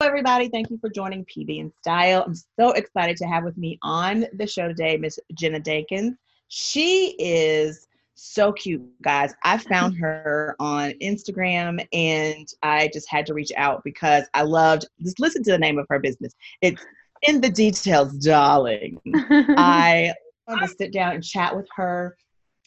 everybody. Thank you for joining PB and Style. I'm so excited to have with me on the show today Miss Jenna Daykins. She is so cute, guys. I found her on Instagram and I just had to reach out because I loved just listen to the name of her business. It's in the details, darling. I wanted to sit down and chat with her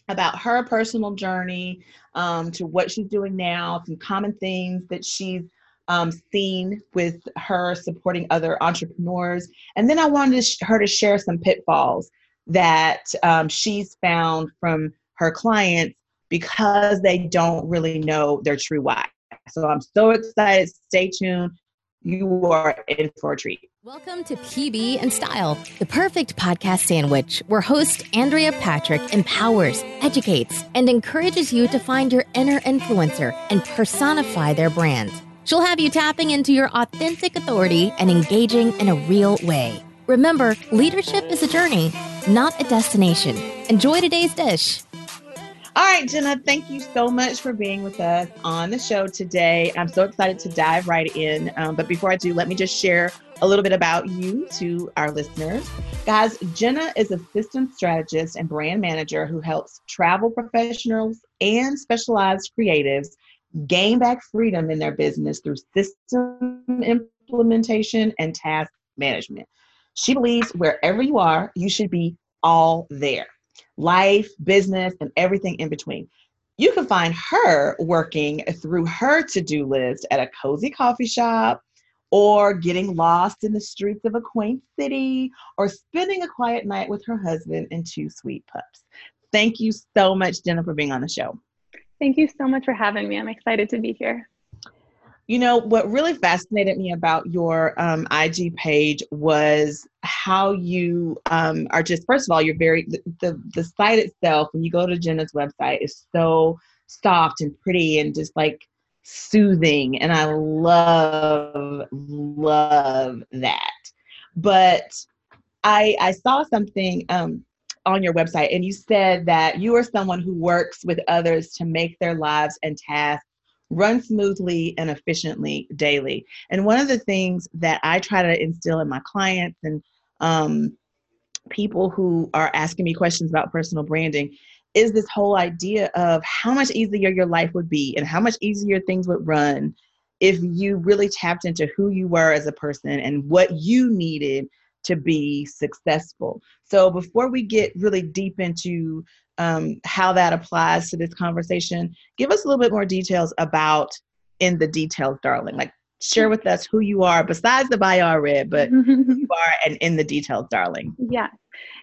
about her personal journey um, to what she's doing now, some common things that she's um, seen with her supporting other entrepreneurs. And then I wanted her to share some pitfalls that um, she's found from her clients because they don't really know their true why. So I'm so excited. Stay tuned. You are in for a treat. Welcome to PB and Style, the perfect podcast sandwich where host Andrea Patrick empowers, educates, and encourages you to find your inner influencer and personify their brand. She'll have you tapping into your authentic authority and engaging in a real way. Remember, leadership is a journey, not a destination. Enjoy today's dish. All right, Jenna, thank you so much for being with us on the show today. I'm so excited to dive right in. Um, but before I do, let me just share a little bit about you to our listeners. Guys, Jenna is a system strategist and brand manager who helps travel professionals and specialized creatives gain back freedom in their business through system implementation and task management. She believes wherever you are, you should be all there life, business, and everything in between. You can find her working through her to do list at a cozy coffee shop, or getting lost in the streets of a quaint city, or spending a quiet night with her husband and two sweet pups. Thank you so much, Jenna, for being on the show. Thank you so much for having me. I'm excited to be here. You know, what really fascinated me about your um, IG page was how you um, are just, first of all, you're very, the, the, the site itself, when you go to Jenna's website, is so soft and pretty and just like soothing. And I love, love that. But I, I saw something um, on your website and you said that you are someone who works with others to make their lives and tasks run smoothly and efficiently daily. And one of the things that I try to instill in my clients and um, people who are asking me questions about personal branding is this whole idea of how much easier your life would be and how much easier things would run if you really tapped into who you were as a person and what you needed to be successful. So before we get really deep into um, how that applies to this conversation, give us a little bit more details about in the details, darling. Like share with us who you are besides the bio I read, but who you are and in the details, darling. Yeah.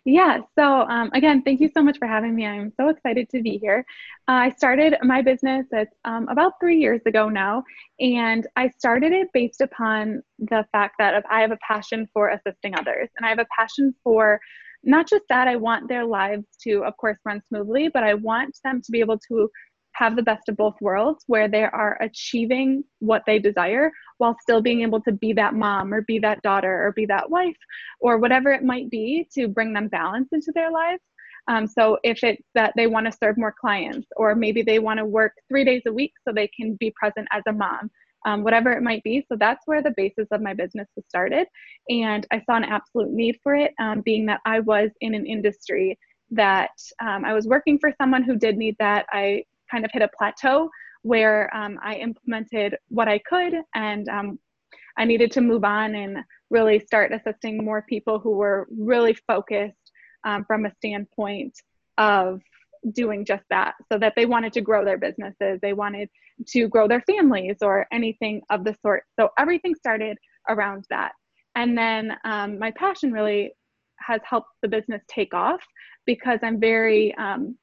Yeah. So, um, again, thank you so much for having me. I'm so excited to be here. Uh, I started my business it's, um, about three years ago now, and I started it based upon the fact that I have a passion for assisting others, and I have a passion for not just that I want their lives to, of course, run smoothly, but I want them to be able to have the best of both worlds where they are achieving what they desire while still being able to be that mom or be that daughter or be that wife or whatever it might be to bring them balance into their lives. Um, so if it's that they want to serve more clients or maybe they want to work three days a week so they can be present as a mom, um, whatever it might be. So that's where the basis of my business was started. And I saw an absolute need for it, um, being that I was in an industry that um, I was working for someone who did need that. I kind of hit a plateau where um, I implemented what I could and um, I needed to move on and really start assisting more people who were really focused um, from a standpoint of doing just that so that they wanted to grow their businesses they wanted to grow their families or anything of the sort. So everything started around that. And then um, my passion really has helped the business take off because i'm very um,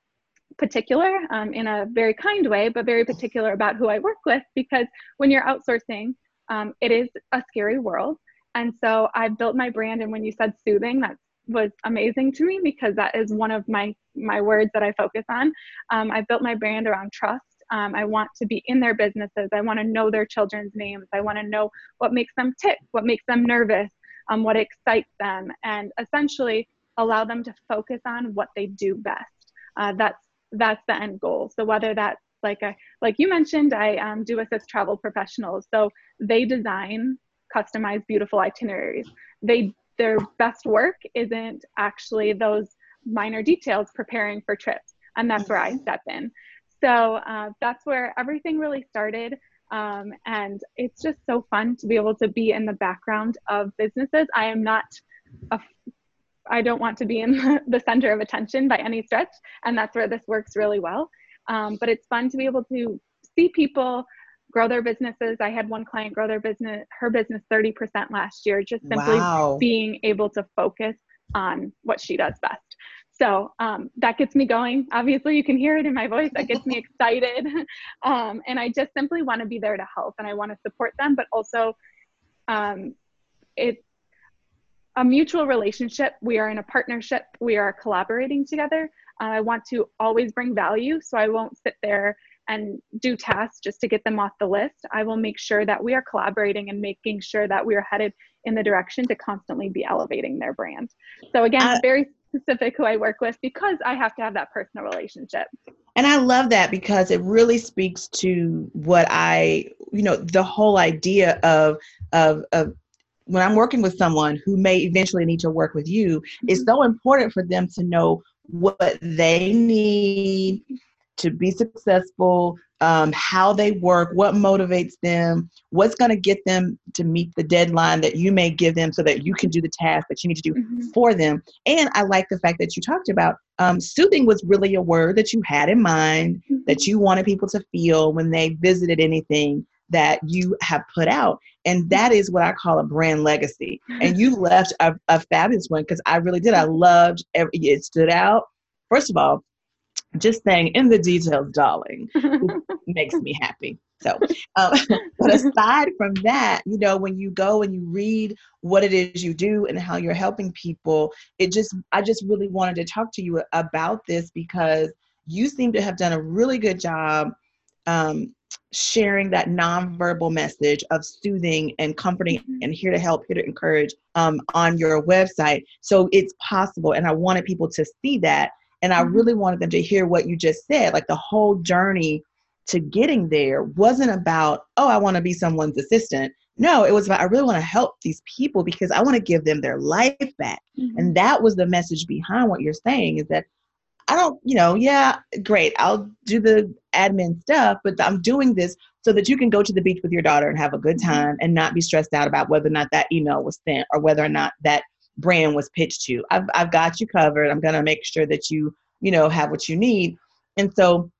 particular um, in a very kind way, but very particular about who I work with because when you're outsourcing, um, it is a scary world. And so I built my brand. And when you said soothing, that was amazing to me because that is one of my my words that I focus on. Um, I built my brand around trust. Um, I want to be in their businesses. I want to know their children's names. I want to know what makes them tick, what makes them nervous, um, what excites them, and essentially allow them to focus on what they do best. Uh, that's that's the end goal. So whether that's like a like you mentioned, I um, do assist travel professionals. So they design customized beautiful itineraries. They their best work isn't actually those minor details preparing for trips, and that's where I step in. So uh, that's where everything really started. Um, and it's just so fun to be able to be in the background of businesses. I am not a I don't want to be in the center of attention by any stretch, and that's where this works really well. Um, but it's fun to be able to see people grow their businesses. I had one client grow their business, her business 30% last year, just simply wow. being able to focus on what she does best. So um, that gets me going. Obviously, you can hear it in my voice. That gets me excited. Um, and I just simply want to be there to help and I want to support them, but also um, it's a mutual relationship. We are in a partnership, we are collaborating together. Uh, I want to always bring value, so I won't sit there and do tasks just to get them off the list. I will make sure that we are collaborating and making sure that we are headed in the direction to constantly be elevating their brand. So again, uh, very specific who I work with because I have to have that personal relationship. And I love that because it really speaks to what I, you know, the whole idea of of of when I'm working with someone who may eventually need to work with you, mm-hmm. it's so important for them to know what they need to be successful, um, how they work, what motivates them, what's going to get them to meet the deadline that you may give them so that you can do the task that you need to do mm-hmm. for them. And I like the fact that you talked about um, soothing was really a word that you had in mind, mm-hmm. that you wanted people to feel when they visited anything that you have put out. And that is what I call a brand legacy. And you left a, a fabulous one because I really did. I loved every, it stood out. First of all, just saying in the details, darling, makes me happy. So, um, but aside from that, you know, when you go and you read what it is you do and how you're helping people, it just, I just really wanted to talk to you about this because you seem to have done a really good job um, sharing that nonverbal message of soothing and comforting mm-hmm. and here to help, here to encourage um, on your website. So it's possible. And I wanted people to see that and I mm-hmm. really wanted them to hear what you just said. Like the whole journey to getting there wasn't about, oh, I want to be someone's assistant. No, it was about, I really want to help these people because I want to give them their life back. Mm-hmm. And that was the message behind what you're saying is that I don't, you know, yeah, great. I'll do the admin stuff, but I'm doing this so that you can go to the beach with your daughter and have a good mm-hmm. time and not be stressed out about whether or not that email was sent or whether or not that brand was pitched to. I've, I've got you covered. I'm going to make sure that you, you know, have what you need. And so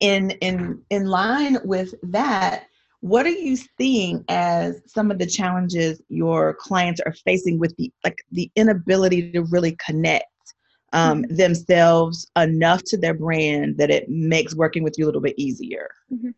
in, in, in line with that, what are you seeing as some of the challenges your clients are facing with the, like the inability to really connect um, mm-hmm. themselves enough to their brand that it makes working with you a little bit easier? Mm-hmm.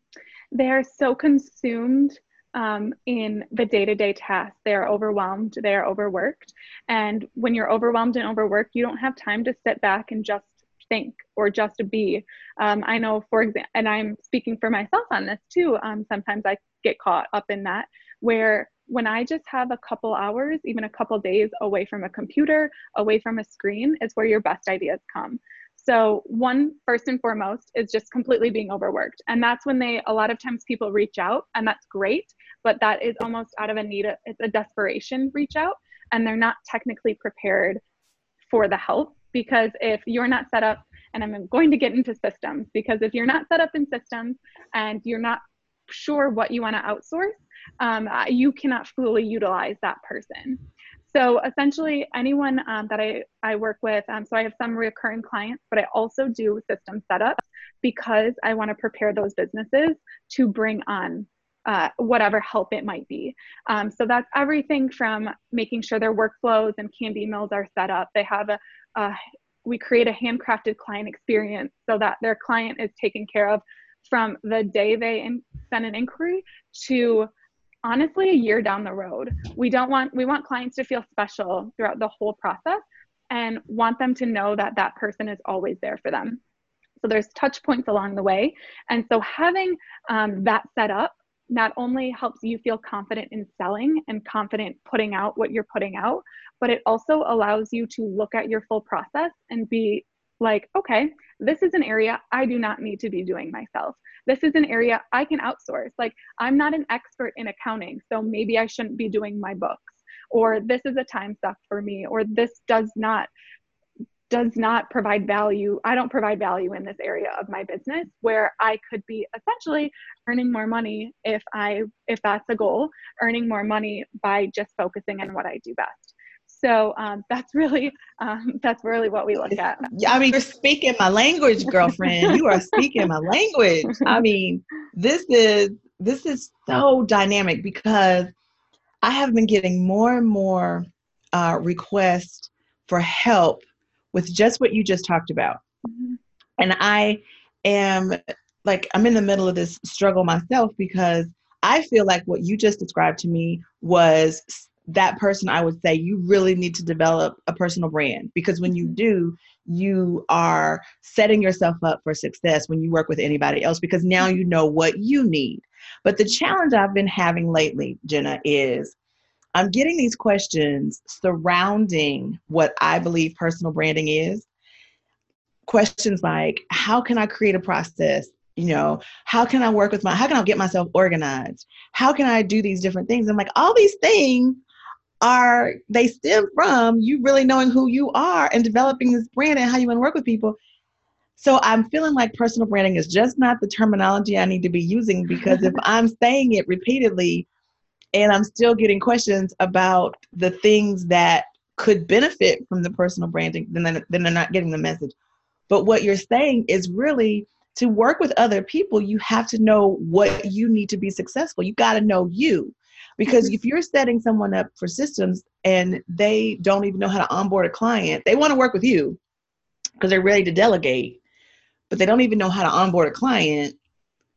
They are so consumed um, in the day to day tasks. They are overwhelmed, they are overworked. And when you're overwhelmed and overworked, you don't have time to sit back and just think or just be. Um, I know, for example, and I'm speaking for myself on this too. Um, sometimes I get caught up in that where when I just have a couple hours, even a couple days away from a computer, away from a screen, is where your best ideas come. So, one, first and foremost, is just completely being overworked. And that's when they, a lot of times people reach out, and that's great, but that is almost out of a need, it's a desperation reach out, and they're not technically prepared for the help. Because if you're not set up, and I'm going to get into systems, because if you're not set up in systems and you're not sure what you want to outsource, um, you cannot fully utilize that person. So essentially, anyone um, that I, I work with, um, so I have some recurring clients, but I also do system setups because I want to prepare those businesses to bring on uh, whatever help it might be. Um, so that's everything from making sure their workflows and canned emails are set up. They have a, a we create a handcrafted client experience so that their client is taken care of from the day they in, send an inquiry to honestly a year down the road. We don't want we want clients to feel special throughout the whole process and want them to know that that person is always there for them. So there's touch points along the way. And so having um, that set up not only helps you feel confident in selling and confident putting out what you're putting out, but it also allows you to look at your full process and be like, okay, this is an area I do not need to be doing myself. this is an area I can outsource. Like, I'm not an expert in accounting, so maybe I shouldn't be doing my books. Or this is a time suck for me, or this does not does not provide value. I don't provide value in this area of my business where I could be essentially earning more money if I if that's a goal, earning more money by just focusing on what I do best. So um, that's really um, that's really what we look at. Yeah, I mean, you're speaking my language, girlfriend. you are speaking my language. I mean, this is this is so dynamic because I have been getting more and more uh, requests for help with just what you just talked about. Mm-hmm. And I am like, I'm in the middle of this struggle myself because I feel like what you just described to me was that person I would say you really need to develop a personal brand because when you mm-hmm. do, you are setting yourself up for success when you work with anybody else because now you know what you need. But the challenge I've been having lately, Jenna, is I'm getting these questions surrounding what I believe personal branding is. Questions like, how can I create a process? You know, how can I work with my, how can I get myself organized? How can I do these different things? I'm like, all these things are, they stem from you really knowing who you are and developing this brand and how you want to work with people. So I'm feeling like personal branding is just not the terminology I need to be using because if I'm saying it repeatedly, and I'm still getting questions about the things that could benefit from the personal branding, then they're, then they're not getting the message. But what you're saying is really to work with other people, you have to know what you need to be successful. You got to know you. Because mm-hmm. if you're setting someone up for systems and they don't even know how to onboard a client, they want to work with you because they're ready to delegate, but they don't even know how to onboard a client.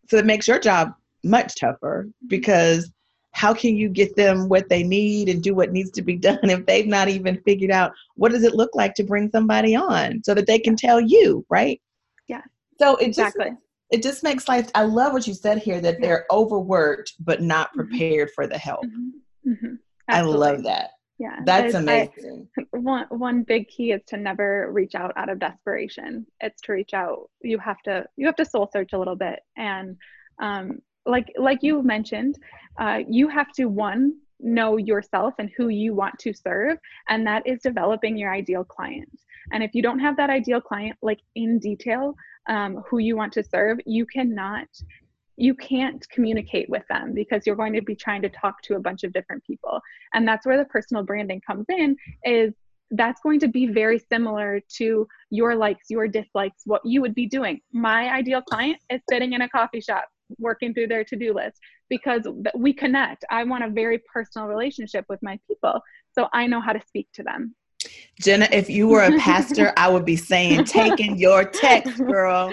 So it makes your job much tougher because how can you get them what they need and do what needs to be done if they've not even figured out what does it look like to bring somebody on so that they can tell you right? Yeah. So it exactly. just, it just makes life i love what you said here that they're overworked but not mm-hmm. prepared for the help. Mm-hmm. Mm-hmm. i love that. Yeah that's amazing I, one one big key is to never reach out out of desperation. It's to reach out. You have to you have to soul search a little bit. And um, like like you mentioned uh, you have to one know yourself and who you want to serve and that is developing your ideal client. And if you don't have that ideal client like in detail um, who you want to serve you cannot you can't communicate with them because you're going to be trying to talk to a bunch of different people. And that's where the personal branding comes in is that's going to be very similar to your likes your dislikes what you would be doing. My ideal client is sitting in a coffee shop working through their to-do list because we connect. I want a very personal relationship with my people so i know how to speak to them Jenna, if you were a pastor, I would be saying, taking your text, girl.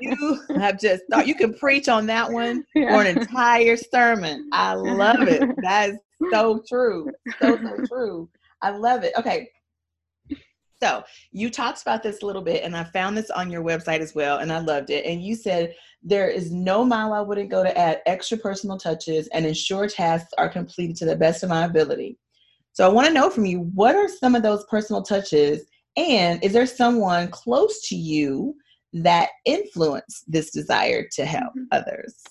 You have just thought you can preach on that one yeah. for an entire sermon. I love it. That is so true. So, so true. I love it. Okay. So you talked about this a little bit, and I found this on your website as well, and I loved it. And you said there is no mile I wouldn't go to add extra personal touches and ensure tasks are completed to the best of my ability. So I want to know from you what are some of those personal touches, and is there someone close to you that influenced this desire to help mm-hmm. others?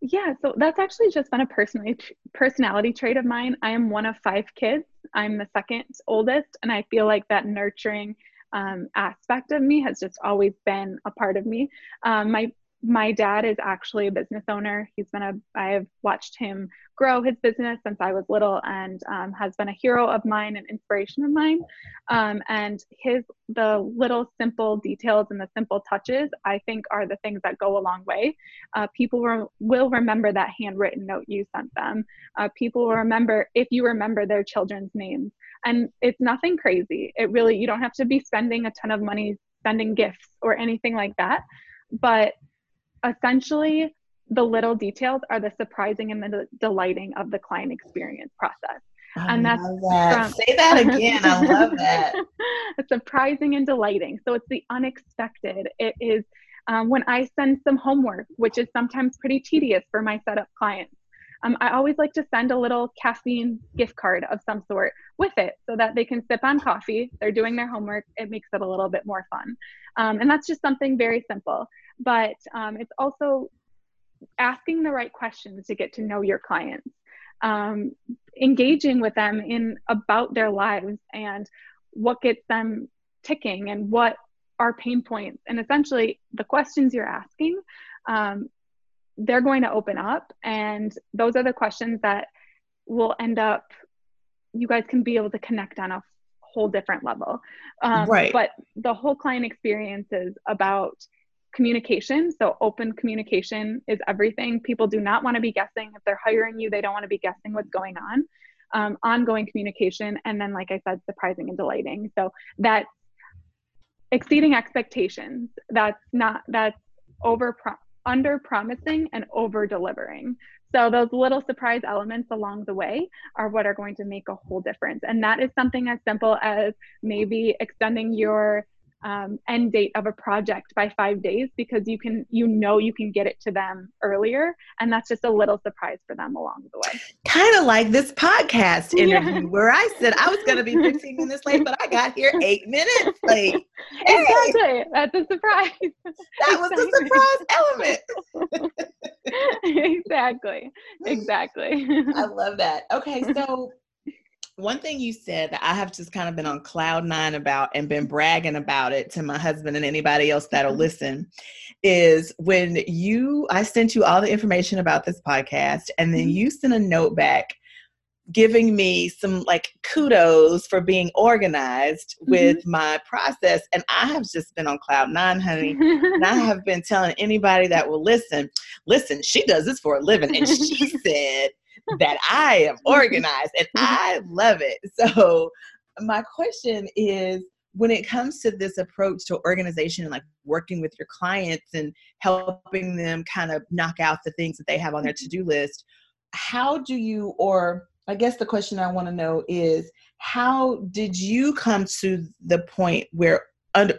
Yeah, so that's actually just been a personality personality trait of mine. I am one of five kids. I'm the second oldest, and I feel like that nurturing um, aspect of me has just always been a part of me. Um, my my dad is actually a business owner. He's been a, I have watched him grow his business since I was little and um, has been a hero of mine and inspiration of mine. Um, and his, the little simple details and the simple touches, I think are the things that go a long way. Uh, people re- will remember that handwritten note you sent them. Uh, people will remember if you remember their children's names. And it's nothing crazy. It really, you don't have to be spending a ton of money spending gifts or anything like that. But essentially the little details are the surprising and the delighting of the client experience process. I and that's that. From, say that again. I love that. surprising and delighting. So it's the unexpected. It is um, when I send some homework, which is sometimes pretty tedious for my setup clients. Um, I always like to send a little caffeine gift card of some sort with it so that they can sip on coffee. They're doing their homework. It makes it a little bit more fun. Um, and that's just something very simple. But um, it's also asking the right questions to get to know your clients, um, engaging with them in about their lives and what gets them ticking and what are pain points. And essentially, the questions you're asking um, they're going to open up and those are the questions that will end up you guys can be able to connect on a whole different level. Um, right. but the whole client experience is about communication. So open communication is everything. People do not want to be guessing. If they're hiring you they don't want to be guessing what's going on. Um, ongoing communication and then like i said surprising and delighting. So that's exceeding expectations. That's not that's over under promising and over delivering. So those little surprise elements along the way are what are going to make a whole difference. And that is something as simple as maybe extending your um, end date of a project by five days because you can you know you can get it to them earlier. And that's just a little surprise for them along the way. Kind of like this podcast interview yeah. where i said i was going to be 15 minutes late but i got here eight minutes late. Hey. exactly. that's a surprise. That was a surprise element. Exactly. Exactly. I love that. Okay so one thing you said that I have just kind of been on cloud nine about and been bragging about it to my husband and anybody else that'll mm-hmm. listen is when you, I sent you all the information about this podcast and then mm-hmm. you sent a note back giving me some like kudos for being organized with mm-hmm. my process. And I have just been on cloud nine, honey. and I have been telling anybody that will listen, listen, she does this for a living. And she said, that I am mm-hmm. organized and mm-hmm. I love it. So, my question is when it comes to this approach to organization and like working with your clients and helping them kind of knock out the things that they have on their mm-hmm. to-do list how do you or i guess the question i want to know is how did you come to the point where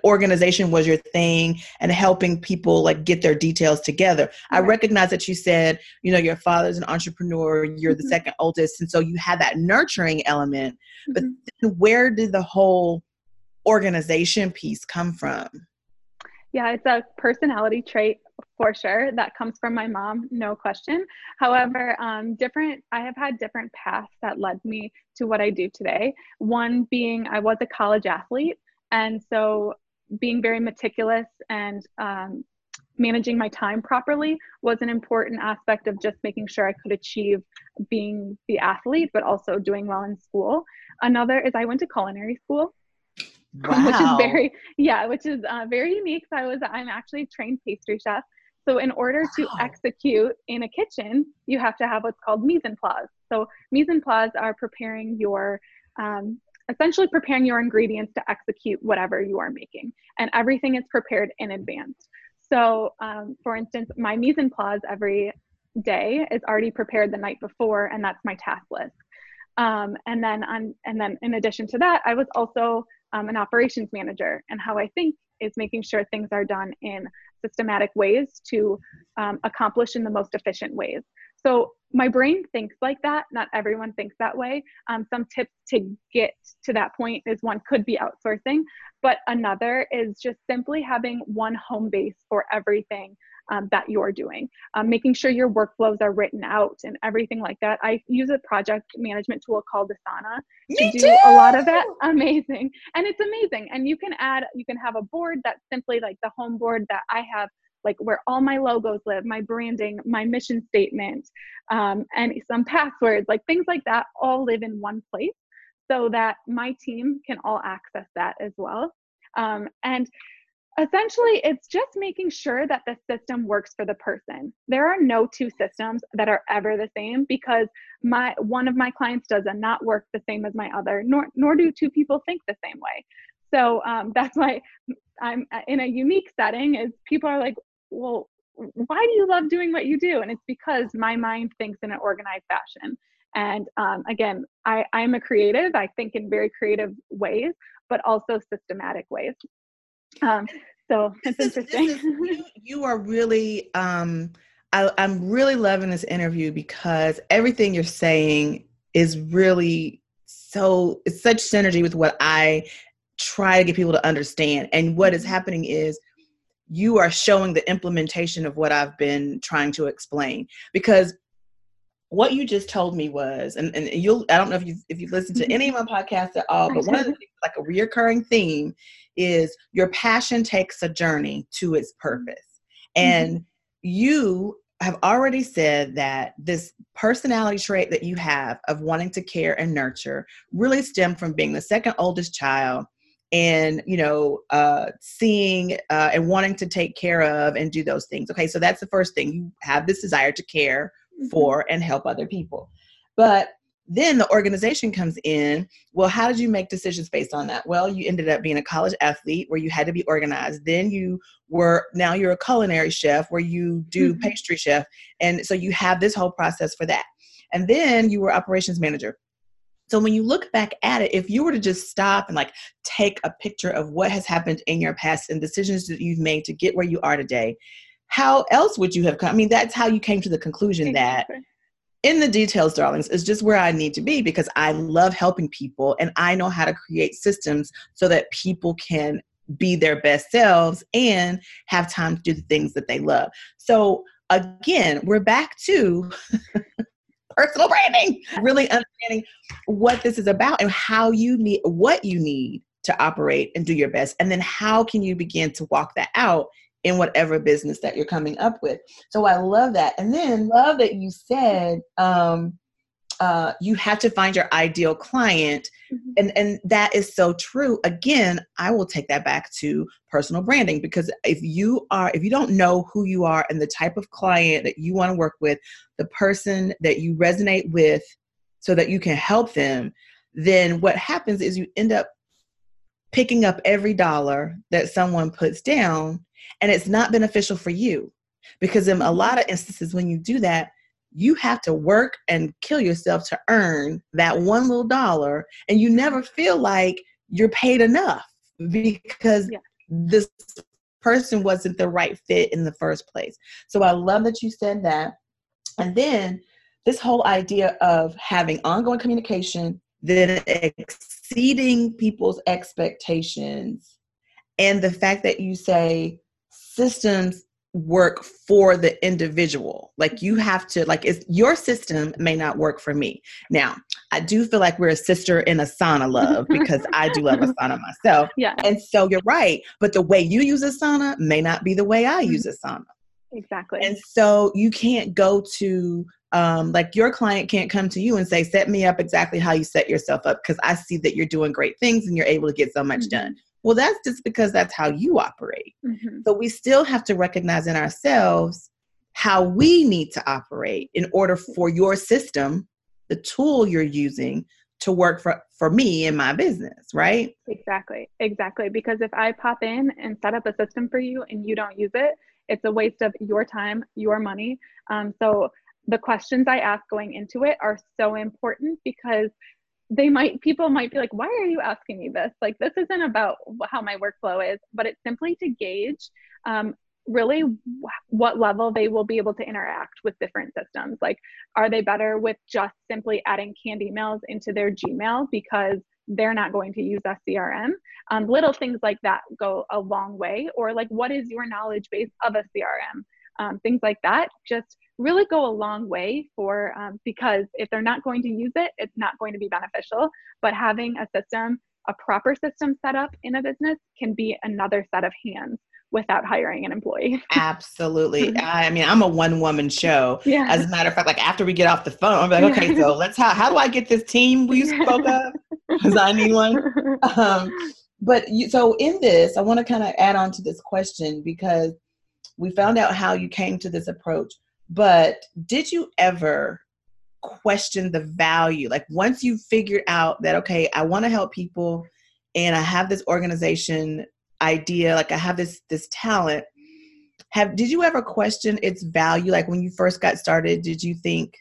organization was your thing and helping people like get their details together. I recognize that you said, you know, your father's an entrepreneur, you're the mm-hmm. second oldest, and so you had that nurturing element. But mm-hmm. where did the whole organization piece come from? Yeah, it's a personality trait for sure that comes from my mom, no question. However, um, different, I have had different paths that led me to what I do today. One being I was a college athlete. And so being very meticulous and um, managing my time properly was an important aspect of just making sure I could achieve being the athlete, but also doing well in school. Another is I went to culinary school. Wow. which is very yeah which is uh, very unique so i was i'm actually a trained pastry chef so in order to execute in a kitchen you have to have what's called mise en place so mise en place are preparing your um, essentially preparing your ingredients to execute whatever you are making. And everything is prepared in advance. So, um, for instance, my mise en place every day is already prepared the night before, and that's my task list. Um, and then, on, and then, in addition to that, I was also um, an operations manager, and how I think is making sure things are done in systematic ways to um, accomplish in the most efficient ways. So my brain thinks like that. Not everyone thinks that way. Um, some tips to get to that point is one could be outsourcing, but another is just simply having one home base for everything um, that you're doing, um, making sure your workflows are written out and everything like that. I use a project management tool called Asana to do too. a lot of that. Amazing. And it's amazing. And you can add, you can have a board that's simply like the home board that I have like where all my logos live, my branding, my mission statement, um, and some passwords, like things like that, all live in one place so that my team can all access that as well. Um, and essentially, it's just making sure that the system works for the person. There are no two systems that are ever the same because my one of my clients does not work the same as my other, nor nor do two people think the same way. So um, that's why I'm in a unique setting. Is people are like, well, why do you love doing what you do? And it's because my mind thinks in an organized fashion. And um, again, I, I'm a creative. I think in very creative ways, but also systematic ways. Um, so it's this interesting. Is, is, you, you, are really um, I, I'm really loving this interview because everything you're saying is really so it's such synergy with what I try to get people to understand. And what is mm-hmm. happening is you are showing the implementation of what I've been trying to explain. Because what you just told me was, and, and you'll I don't know if you if you've listened to any of my podcasts at all, but one of the things, like a reoccurring theme is your passion takes a journey to its purpose. Mm-hmm. And mm-hmm. you have already said that this personality trait that you have of wanting to care and nurture really stemmed from being the second oldest child and you know uh, seeing uh, and wanting to take care of and do those things. Okay so that's the first thing. You have this desire to care mm-hmm. for and help other people. But then the organization comes in. Well how did you make decisions based on that? Well you ended up being a college athlete where you had to be organized. Then you were now you're a culinary chef where you do mm-hmm. pastry chef. And so you have this whole process for that. And then you were operations manager so when you look back at it, if you were to just stop and like take a picture of what has happened in your past and decisions that you've made to get where you are today, how else would you have come? I mean, that's how you came to the conclusion exactly. that in the details, darlings, is just where I need to be because I love helping people and I know how to create systems so that people can be their best selves and have time to do the things that they love. So again, we're back to personal branding, really understanding what this is about and how you need what you need to operate and do your best. And then how can you begin to walk that out in whatever business that you're coming up with. So I love that. And then love that you said um, uh, you have to find your ideal client mm-hmm. and and that is so true again i will take that back to personal branding because if you are if you don't know who you are and the type of client that you want to work with the person that you resonate with so that you can help them then what happens is you end up picking up every dollar that someone puts down and it's not beneficial for you because in a mm-hmm. lot of instances when you do that you have to work and kill yourself to earn that one little dollar and you never feel like you're paid enough because yeah. this person wasn't the right fit in the first place so i love that you said that and then this whole idea of having ongoing communication then exceeding people's expectations and the fact that you say systems work for the individual. Like you have to like it's your system may not work for me. Now, I do feel like we're a sister in Asana love because I do love Asana myself. Yeah. And so you're right, but the way you use Asana may not be the way I use mm-hmm. Asana. Exactly. And so you can't go to um, like your client can't come to you and say, set me up exactly how you set yourself up because I see that you're doing great things and you're able to get so much mm-hmm. done. Well, that's just because that's how you operate. Mm-hmm. So we still have to recognize in ourselves how we need to operate in order for your system, the tool you're using, to work for, for me in my business, right? Exactly, exactly. Because if I pop in and set up a system for you and you don't use it, it's a waste of your time, your money. Um, so the questions I ask going into it are so important because they might people might be like why are you asking me this like this isn't about how my workflow is but it's simply to gauge um, really what level they will be able to interact with different systems like are they better with just simply adding canned emails into their gmail because they're not going to use SCRM. Um, little things like that go a long way. Or like, what is your knowledge base of a CRM? Um, things like that just really go a long way for um, because if they're not going to use it, it's not going to be beneficial. But having a system, a proper system set up in a business can be another set of hands without hiring an employee. Absolutely. I mean, I'm a one woman show. Yeah. As a matter of fact, like after we get off the phone, I'm like, okay, so let's how how do I get this team we spoke of? Because I need one. Um, but you, so in this, I want to kind of add on to this question because we found out how you came to this approach. But did you ever question the value? Like once you figured out that okay, I want to help people and I have this organization idea like i have this this talent have did you ever question its value? Like when you first got started did you think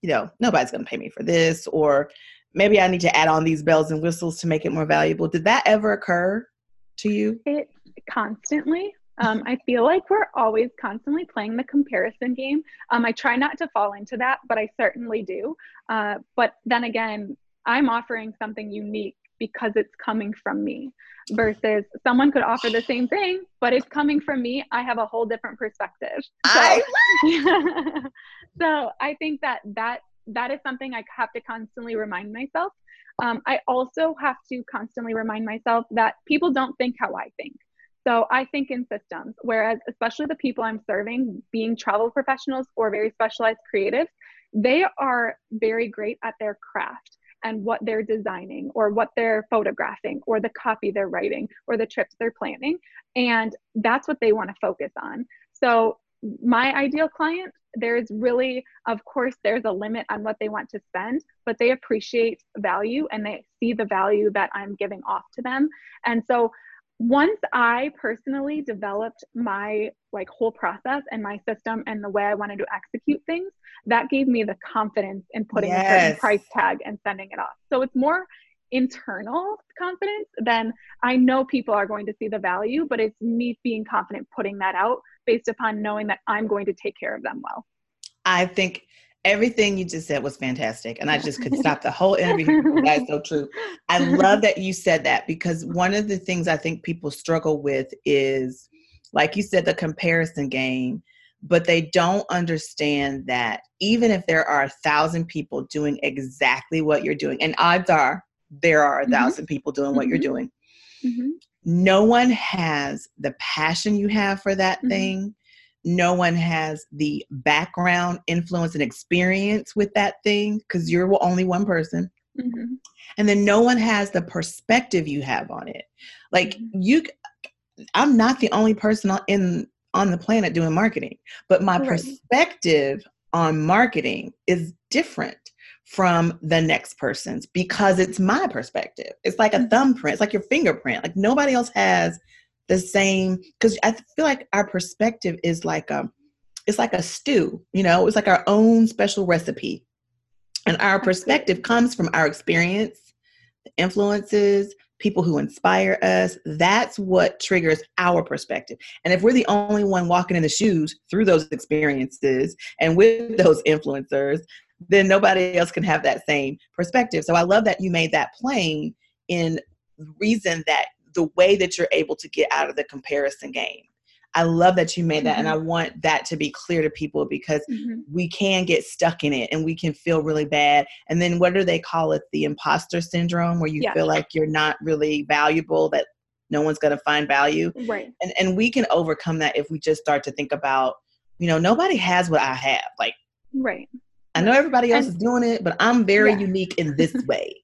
you know nobody's going to pay me for this or maybe i need to add on these bells and whistles to make it more valuable did that ever occur to you? It constantly Um, I feel like we're always constantly playing the comparison game. Um, I try not to fall into that, but I certainly do. Uh, but then again, I'm offering something unique because it's coming from me versus someone could offer the same thing but it's coming from me i have a whole different perspective so, I so i think that that that is something i have to constantly remind myself um, i also have to constantly remind myself that people don't think how i think so I think in systems, whereas especially the people I'm serving, being travel professionals or very specialized creatives, they are very great at their craft and what they're designing or what they're photographing or the copy they're writing or the trips they're planning. And that's what they want to focus on. So my ideal client, there's really, of course, there's a limit on what they want to spend, but they appreciate value and they see the value that I'm giving off to them. And so once I personally developed my like whole process and my system and the way I wanted to execute things, that gave me the confidence in putting yes. a certain price tag and sending it off. So it's more internal confidence than I know people are going to see the value, but it's me being confident putting that out based upon knowing that I'm going to take care of them well. I think everything you just said was fantastic and i just could stop the whole interview that's so true i love that you said that because one of the things i think people struggle with is like you said the comparison game but they don't understand that even if there are a thousand people doing exactly what you're doing and odds are there are a 1000 mm-hmm. people doing what mm-hmm. you're doing mm-hmm. no one has the passion you have for that mm-hmm. thing no one has the background, influence, and experience with that thing because you're only one person. Mm-hmm. And then no one has the perspective you have on it. Like mm-hmm. you, I'm not the only person in on the planet doing marketing, but my right. perspective on marketing is different from the next person's because it's my perspective. It's like a mm-hmm. thumbprint, it's like your fingerprint. Like nobody else has the same because I feel like our perspective is like a it's like a stew, you know, it's like our own special recipe. And our perspective comes from our experience, the influences, people who inspire us. That's what triggers our perspective. And if we're the only one walking in the shoes through those experiences and with those influencers, then nobody else can have that same perspective. So I love that you made that plain in reason that the way that you're able to get out of the comparison game. I love that you made that, mm-hmm. and I want that to be clear to people because mm-hmm. we can get stuck in it and we can feel really bad. And then, what do they call it? The imposter syndrome, where you yeah. feel like you're not really valuable, that no one's going to find value. Right. And and we can overcome that if we just start to think about, you know, nobody has what I have. Like, right. I know everybody else and, is doing it, but I'm very yeah. unique in this way.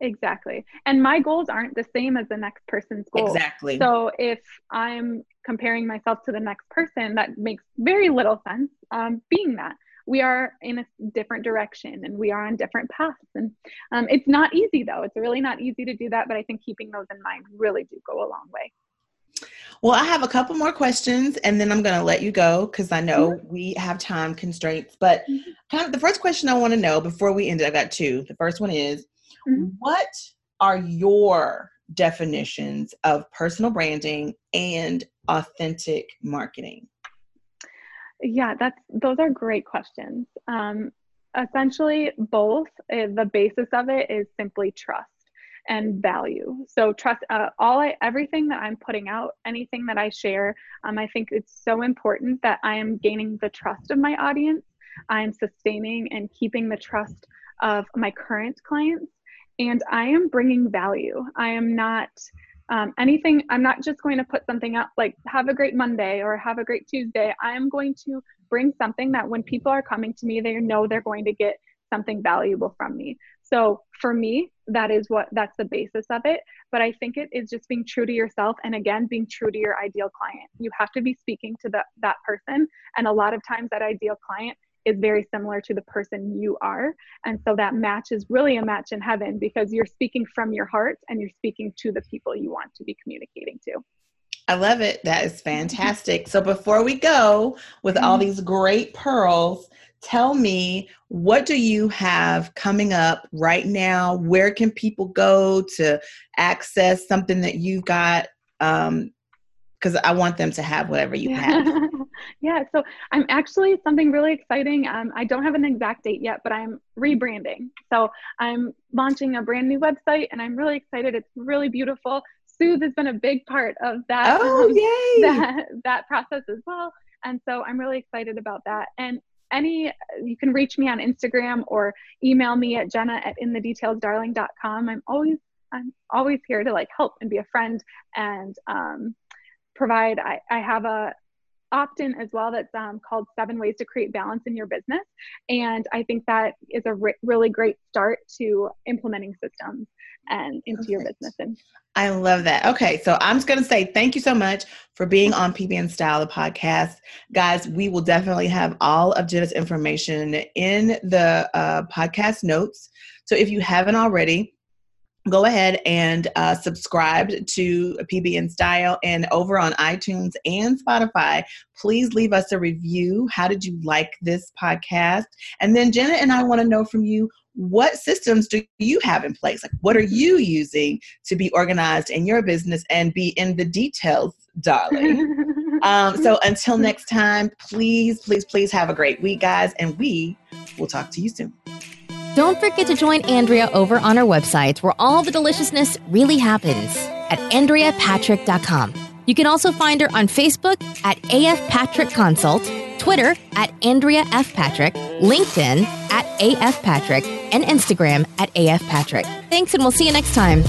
Exactly. And my goals aren't the same as the next person's goals. Exactly. So if I'm comparing myself to the next person, that makes very little sense um, being that. We are in a different direction and we are on different paths. And um, it's not easy though. It's really not easy to do that. But I think keeping those in mind really do go a long way. Well, I have a couple more questions and then I'm going to let you go because I know mm-hmm. we have time constraints. But mm-hmm. kind of the first question I want to know before we end it, I got two. The first one is Mm-hmm. What are your definitions of personal branding and authentic marketing? Yeah, that's those are great questions. Um, essentially, both uh, the basis of it is simply trust and value. So trust uh, all I everything that I'm putting out, anything that I share. Um, I think it's so important that I am gaining the trust of my audience. I am sustaining and keeping the trust of my current clients and I am bringing value. I am not um, anything, I'm not just going to put something up like have a great Monday or have a great Tuesday. I am going to bring something that when people are coming to me, they know they're going to get something valuable from me. So for me, that is what that's the basis of it. But I think it is just being true to yourself and again being true to your ideal client. You have to be speaking to the, that person. And a lot of times that ideal client is very similar to the person you are. And so that match is really a match in heaven because you're speaking from your heart and you're speaking to the people you want to be communicating to. I love it. That is fantastic. so before we go with all mm-hmm. these great pearls, tell me what do you have coming up right now? Where can people go to access something that you've got um, because I want them to have whatever you have. yeah, so I'm actually something really exciting. Um, I don't have an exact date yet, but I'm rebranding. So I'm launching a brand new website, and I'm really excited. It's really beautiful. Soothe has been a big part of that. Oh, um, yay! That, that process as well. And so I'm really excited about that. And any you can reach me on instagram or email me at jenna at inthedetailsdarling.com i'm always i'm always here to like help and be a friend and um, provide I, I have a opt-in as well that's um, called seven ways to create balance in your business and i think that is a re- really great start to implementing systems and into Perfect. your business and I love that. Okay, so I'm just going to say thank you so much for being on pbn Style, the podcast. Guys, we will definitely have all of Jenna's information in the uh, podcast notes. So if you haven't already, go ahead and uh, subscribe to PBN Style and over on iTunes and Spotify. Please leave us a review. How did you like this podcast? And then Jenna and I want to know from you what systems do you have in place? Like, what are you using to be organized in your business and be in the details, darling? um, so until next time, please, please, please have a great week, guys, and we will talk to you soon. Don't forget to join Andrea over on our website where all the deliciousness really happens at AndreaPatrick.com. You can also find her on Facebook at AF Patrick Consult, Twitter at Andrea F. Patrick, LinkedIn at AF Patrick, and Instagram at AF Patrick. Thanks, and we'll see you next time.